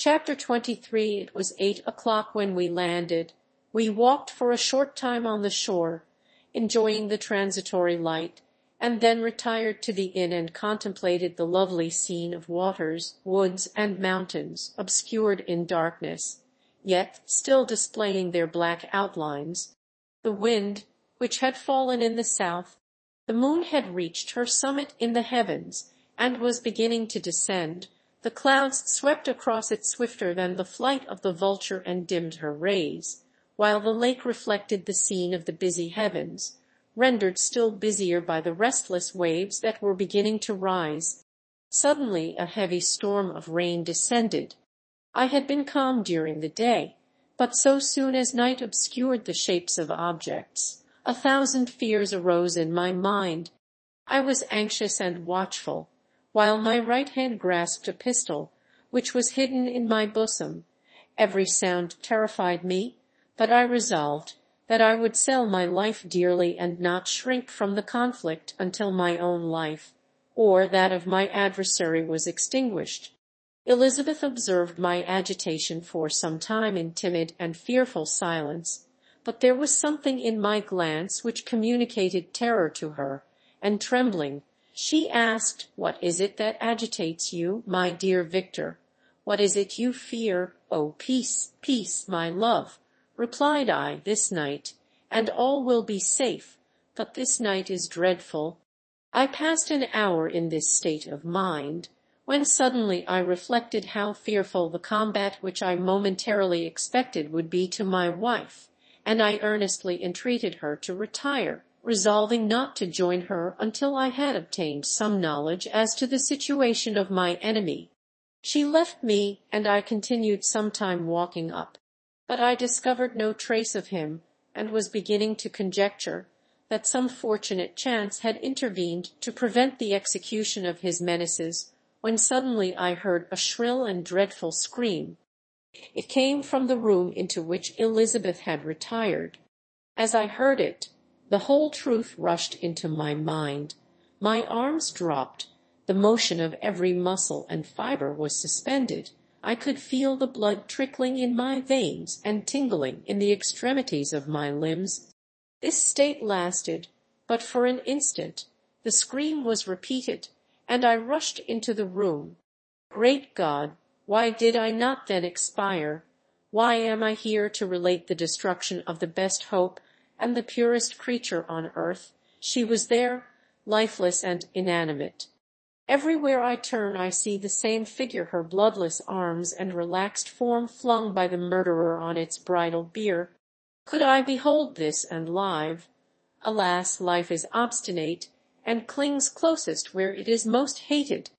Chapter 23 It was eight o'clock when we landed. We walked for a short time on the shore, enjoying the transitory light, and then retired to the inn and contemplated the lovely scene of waters, woods, and mountains, obscured in darkness, yet still displaying their black outlines. The wind, which had fallen in the south, the moon had reached her summit in the heavens, and was beginning to descend, the clouds swept across it swifter than the flight of the vulture and dimmed her rays, while the lake reflected the scene of the busy heavens, rendered still busier by the restless waves that were beginning to rise. Suddenly a heavy storm of rain descended. I had been calm during the day, but so soon as night obscured the shapes of objects, a thousand fears arose in my mind. I was anxious and watchful, while my right hand grasped a pistol, which was hidden in my bosom. Every sound terrified me, but I resolved that I would sell my life dearly and not shrink from the conflict until my own life, or that of my adversary was extinguished. Elizabeth observed my agitation for some time in timid and fearful silence, but there was something in my glance which communicated terror to her, and trembling, she asked, What is it that agitates you, my dear Victor? What is it you fear? Oh, peace, peace, my love Replied I, this night, and all will be safe, but this night is dreadful. I passed an hour in this state of mind, when suddenly I reflected how fearful the combat which I momentarily expected would be to my wife, and I earnestly entreated her to retire, resolving not to join her until I had obtained some knowledge as to the situation of my enemy. She left me, and I continued some time walking up but I discovered no trace of him, and was beginning to conjecture that some fortunate chance had intervened to prevent the execution of his menaces, when suddenly I heard a shrill and dreadful scream. It came from the room into which Elizabeth had retired. As I heard it, the whole truth rushed into my mind. My arms dropped, the motion of every muscle and fibre was suspended. I could feel the blood trickling in my veins and tingling in the extremities of my limbs. This state lasted but for an instant, the scream was repeated, and I rushed into the room. Great God! why did I not then expire? Why am I here to relate the destruction of the best hope and the purest creature on earth? She was there, lifeless and inanimate. Everywhere I turn I see the same figure, her bloodless arms and relaxed form flung by the murderer on its bridal bier. Could I behold this and live? Alas, life is obstinate, and clings closest where it is most hated.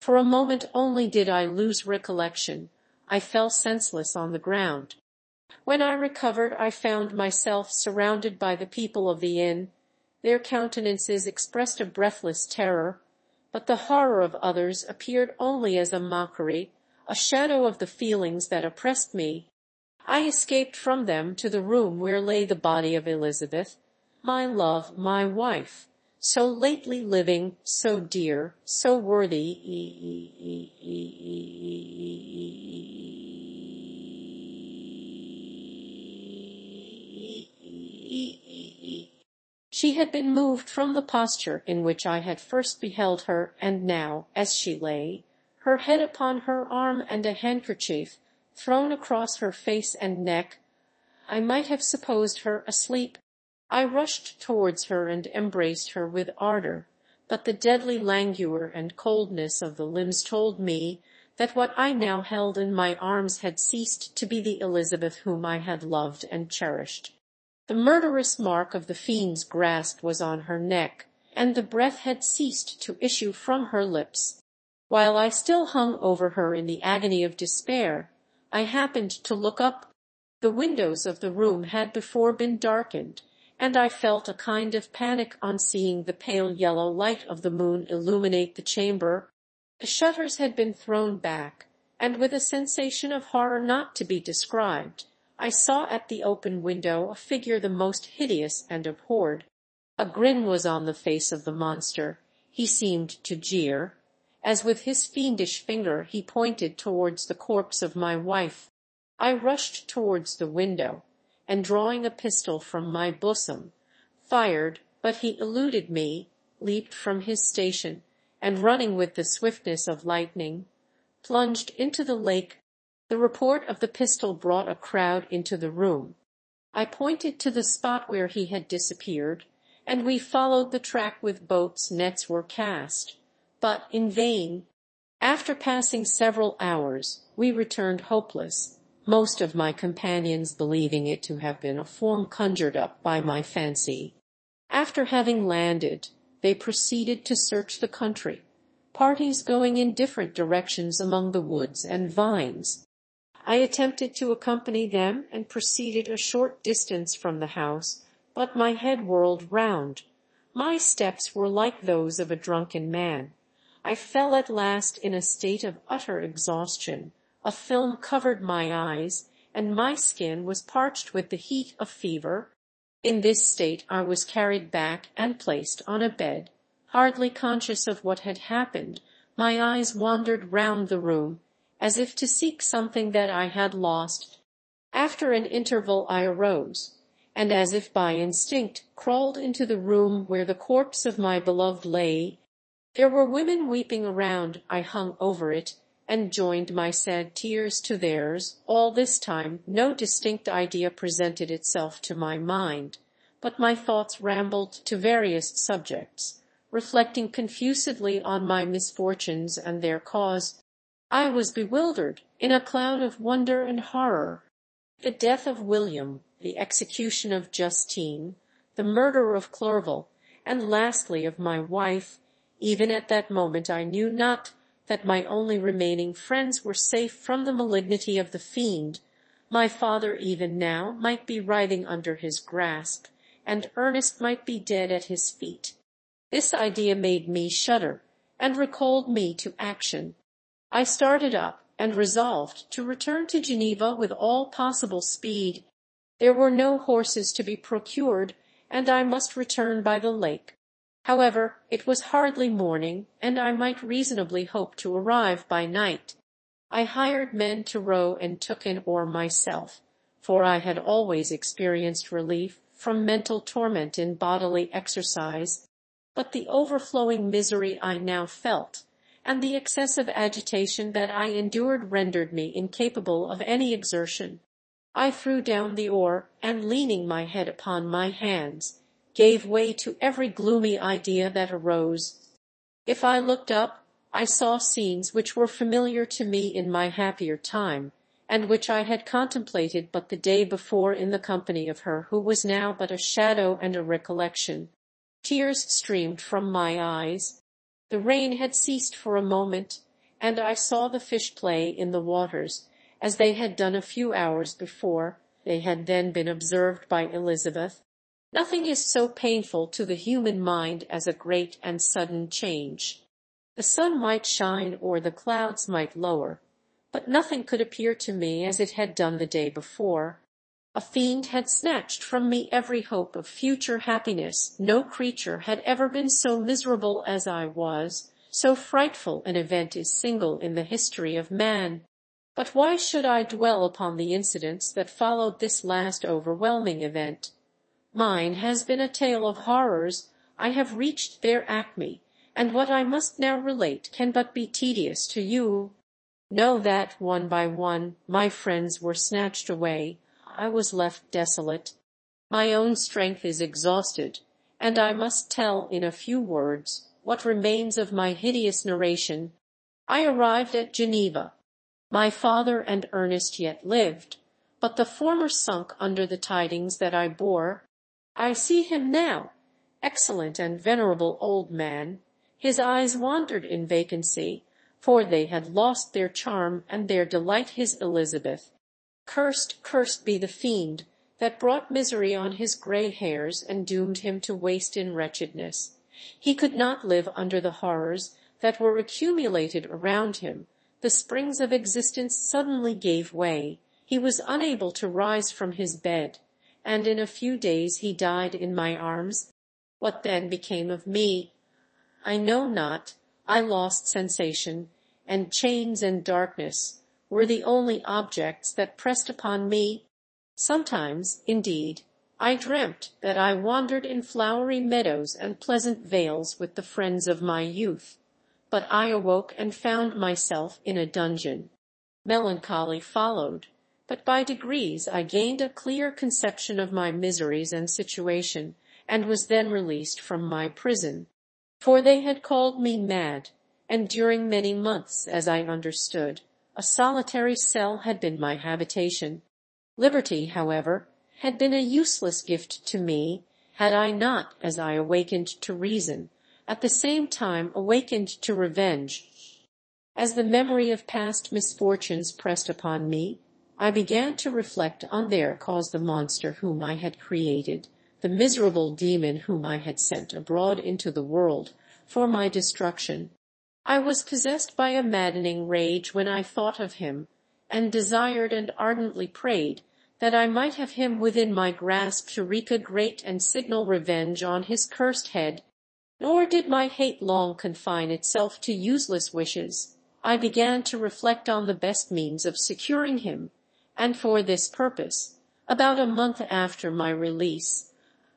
For a moment only did I lose recollection. I fell senseless on the ground. When I recovered I found myself surrounded by the people of the inn. Their countenances expressed a breathless terror but the horror of others appeared only as a mockery, a shadow of the feelings that oppressed me. I escaped from them to the room where lay the body of Elizabeth, my love, my wife, so lately living, so dear, so worthy. She had been moved from the posture in which I had first beheld her, and now, as she lay, her head upon her arm and a handkerchief thrown across her face and neck, I might have supposed her asleep. I rushed towards her and embraced her with ardour, but the deadly languor and coldness of the limbs told me that what I now held in my arms had ceased to be the Elizabeth whom I had loved and cherished. The murderous mark of the fiend's grasp was on her neck, and the breath had ceased to issue from her lips. While I still hung over her in the agony of despair, I happened to look up. The windows of the room had before been darkened, and I felt a kind of panic on seeing the pale yellow light of the moon illuminate the chamber. The shutters had been thrown back, and with a sensation of horror not to be described, I saw at the open window a figure the most hideous and abhorred. A grin was on the face of the monster; he seemed to jeer. as with his fiendish finger he pointed towards the corpse of my wife. I rushed towards the window, and drawing a pistol from my bosom, fired, but he eluded me, leaped from his station, and running with the swiftness of lightning, plunged into the lake. The report of the pistol brought a crowd into the room. I pointed to the spot where he had disappeared, and we followed the track with boats, nets were cast, but in vain. After passing several hours, we returned hopeless most of my companions believing it to have been a form conjured up by my fancy. After having landed, they proceeded to search the country, parties going in different directions among the woods and vines. I attempted to accompany them and proceeded a short distance from the house, but my head whirled round. My steps were like those of a drunken man. I fell at last in a state of utter exhaustion. A film covered my eyes, and my skin was parched with the heat of fever. In this state I was carried back and placed on a bed. Hardly conscious of what had happened, my eyes wandered round the room, as if to seek something that I had lost. After an interval I arose, and as if by instinct crawled into the room where the corpse of my beloved lay. There were women weeping around. I hung over it and joined my sad tears to theirs. All this time no distinct idea presented itself to my mind, but my thoughts rambled to various subjects, reflecting confusedly on my misfortunes and their cause. I was bewildered in a cloud of wonder and horror. The death of William, the execution of Justine, the murder of Clerval, and lastly of my wife, even at that moment I knew not that my only remaining friends were safe from the malignity of the fiend, my father even now might be writhing under his grasp, and Ernest might be dead at his feet. This idea made me shudder, and recalled me to action. I started up, and resolved to return to Geneva with all possible speed. There were no horses to be procured, and I must return by the lake. However, it was hardly morning, and I might reasonably hope to arrive by night. I hired men to row and took an oar myself, for I had always experienced relief from mental torment in bodily exercise, but the overflowing misery I now felt, and the excessive agitation that I endured rendered me incapable of any exertion. I threw down the oar, and leaning my head upon my hands, gave way to every gloomy idea that arose. If I looked up, I saw scenes which were familiar to me in my happier time, and which I had contemplated but the day before in the company of her who was now but a shadow and a recollection. Tears streamed from my eyes. The rain had ceased for a moment, and I saw the fish play in the waters, as they had done a few hours before. They had then been observed by Elizabeth, Nothing is so painful to the human mind as a great and sudden change. The sun might shine or the clouds might lower, but nothing could appear to me as it had done the day before. A fiend had snatched from me every hope of future happiness. No creature had ever been so miserable as I was. So frightful an event is single in the history of man. But why should I dwell upon the incidents that followed this last overwhelming event? Mine has been a tale of horrors. I have reached their acme, and what I must now relate can but be tedious to you. Know that, one by one, my friends were snatched away. I was left desolate. My own strength is exhausted, and I must tell in a few words what remains of my hideous narration. I arrived at Geneva. My father and Ernest yet lived, but the former sunk under the tidings that I bore. I see him now, excellent and venerable old man. His eyes wandered in vacancy, for they had lost their charm and their delight his Elizabeth. Cursed, cursed be the fiend that brought misery on his grey hairs and doomed him to waste in wretchedness. He could not live under the horrors that were accumulated around him. The springs of existence suddenly gave way. He was unable to rise from his bed and in a few days he died in my arms. What then became of me? I know not. I lost sensation, and chains and darkness were the only objects that pressed upon me. Sometimes, indeed, I dreamt that I wandered in flowery meadows and pleasant vales with the friends of my youth, but I awoke and found myself in a dungeon. Melancholy followed, but by degrees I gained a clear conception of my miseries and situation, and was then released from my prison, for they had called me mad, and during many months, as I understood, a solitary cell had been my habitation. Liberty, however, had been a useless gift to me, had I not, as I awakened to reason, at the same time awakened to revenge. As the memory of past misfortunes pressed upon me, I began to reflect on their cause the monster whom I had created, the miserable demon whom I had sent abroad into the world for my destruction. I was possessed by a maddening rage when I thought of him, and desired and ardently prayed that I might have him within my grasp to wreak a great and signal revenge on his cursed head. Nor did my hate long confine itself to useless wishes. I began to reflect on the best means of securing him, and for this purpose, about a month after my release,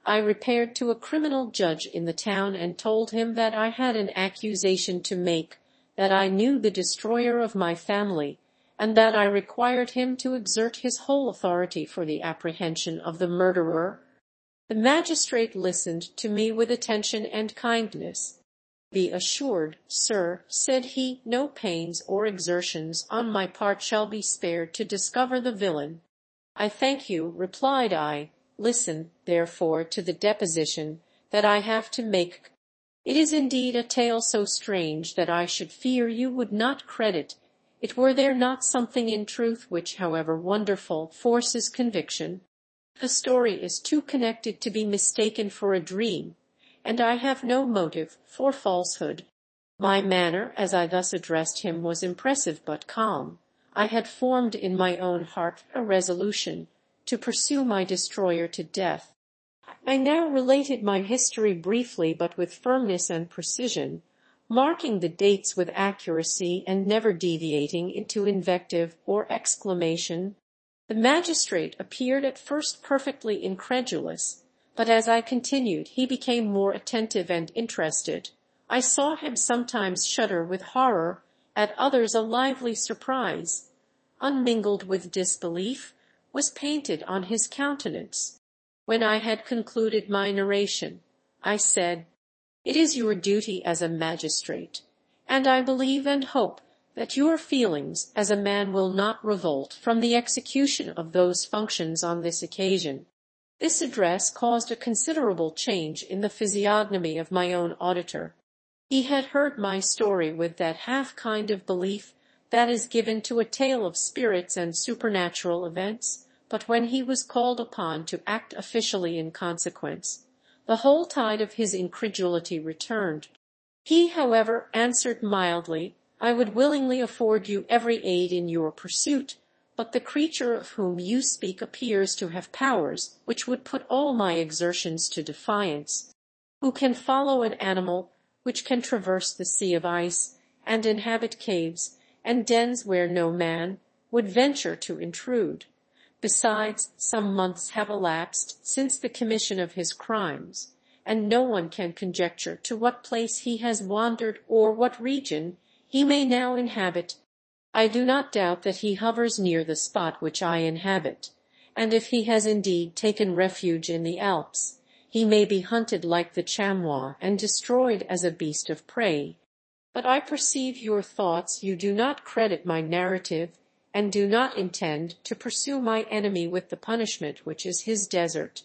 I repaired to a criminal judge in the town and told him that I had an accusation to make, that I knew the destroyer of my family, and that I required him to exert his whole authority for the apprehension of the murderer. The magistrate listened to me with attention and kindness. Be assured, sir, said he, no pains or exertions on my part shall be spared to discover the villain. I thank you, replied I. Listen, therefore, to the deposition that I have to make. It is indeed a tale so strange that I should fear you would not credit it were there not something in truth which, however wonderful, forces conviction? The story is too connected to be mistaken for a dream, and I have no motive for falsehood. My manner as I thus addressed him was impressive but calm. I had formed in my own heart a resolution to pursue my destroyer to death. I now related my history briefly but with firmness and precision, marking the dates with accuracy and never deviating into invective or exclamation. The magistrate appeared at first perfectly incredulous, but as I continued he became more attentive and interested. I saw him sometimes shudder with horror, at others a lively surprise, unmingled with disbelief, was painted on his countenance. When I had concluded my narration, I said, it is your duty as a magistrate, and I believe and hope that your feelings as a man will not revolt from the execution of those functions on this occasion. This address caused a considerable change in the physiognomy of my own auditor. He had heard my story with that half kind of belief that is given to a tale of spirits and supernatural events, but when he was called upon to act officially in consequence, the whole tide of his incredulity returned. He, however, answered mildly, I would willingly afford you every aid in your pursuit, but the creature of whom you speak appears to have powers which would put all my exertions to defiance. Who can follow an animal which can traverse the sea of ice, and inhabit caves and dens where no man would venture to intrude? Besides, some months have elapsed since the commission of his crimes, and no one can conjecture to what place he has wandered or what region he may now inhabit. I do not doubt that he hovers near the spot which I inhabit, and if he has indeed taken refuge in the Alps, he may be hunted like the chamois and destroyed as a beast of prey. But I perceive your thoughts, you do not credit my narrative, and do not intend to pursue my enemy with the punishment which is his desert.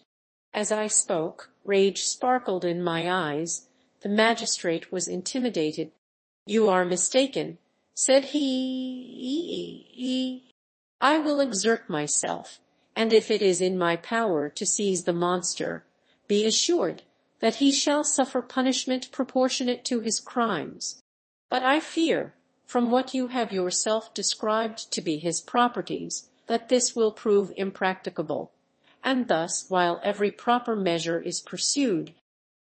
As I spoke, rage sparkled in my eyes. The magistrate was intimidated. You are mistaken, said he. I will exert myself, and if it is in my power to seize the monster, be assured that he shall suffer punishment proportionate to his crimes. But I fear from what you have yourself described to be his properties, that this will prove impracticable, and thus, while every proper measure is pursued,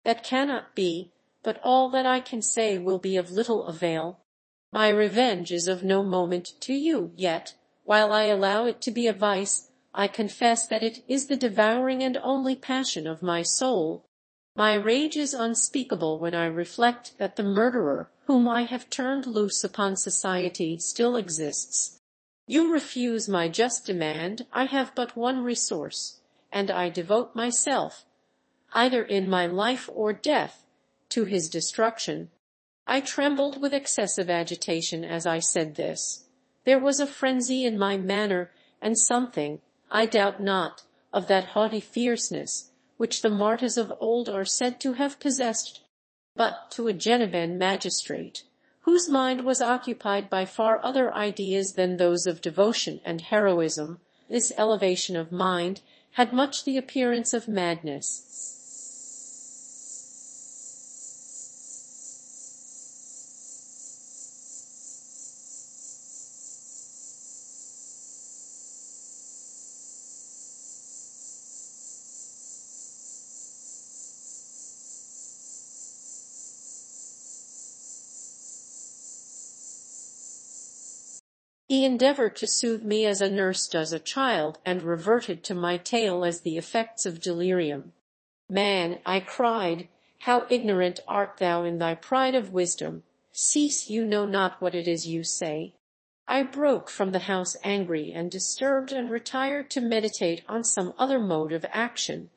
that cannot be but all that I can say will be of little avail. My revenge is of no moment to you, yet, while I allow it to be a vice, I confess that it is the devouring and only passion of my soul. My rage is unspeakable when I reflect that the murderer whom I have turned loose upon society still exists. You refuse my just demand, I have but one resource, and I devote myself, either in my life or death, to his destruction. I trembled with excessive agitation as I said this. There was a frenzy in my manner, and something, I doubt not, of that haughty fierceness which the martyrs of old are said to have possessed. But to a Genevan magistrate, whose mind was occupied by far other ideas than those of devotion and heroism, this elevation of mind had much the appearance of madness. He endeavoured to soothe me as a nurse does a child, and reverted to my tale as the effects of delirium. Man, I cried, how ignorant art thou in thy pride of wisdom! Cease, you know not what it is you say. I broke from the house angry and disturbed, and retired to meditate on some other mode of action.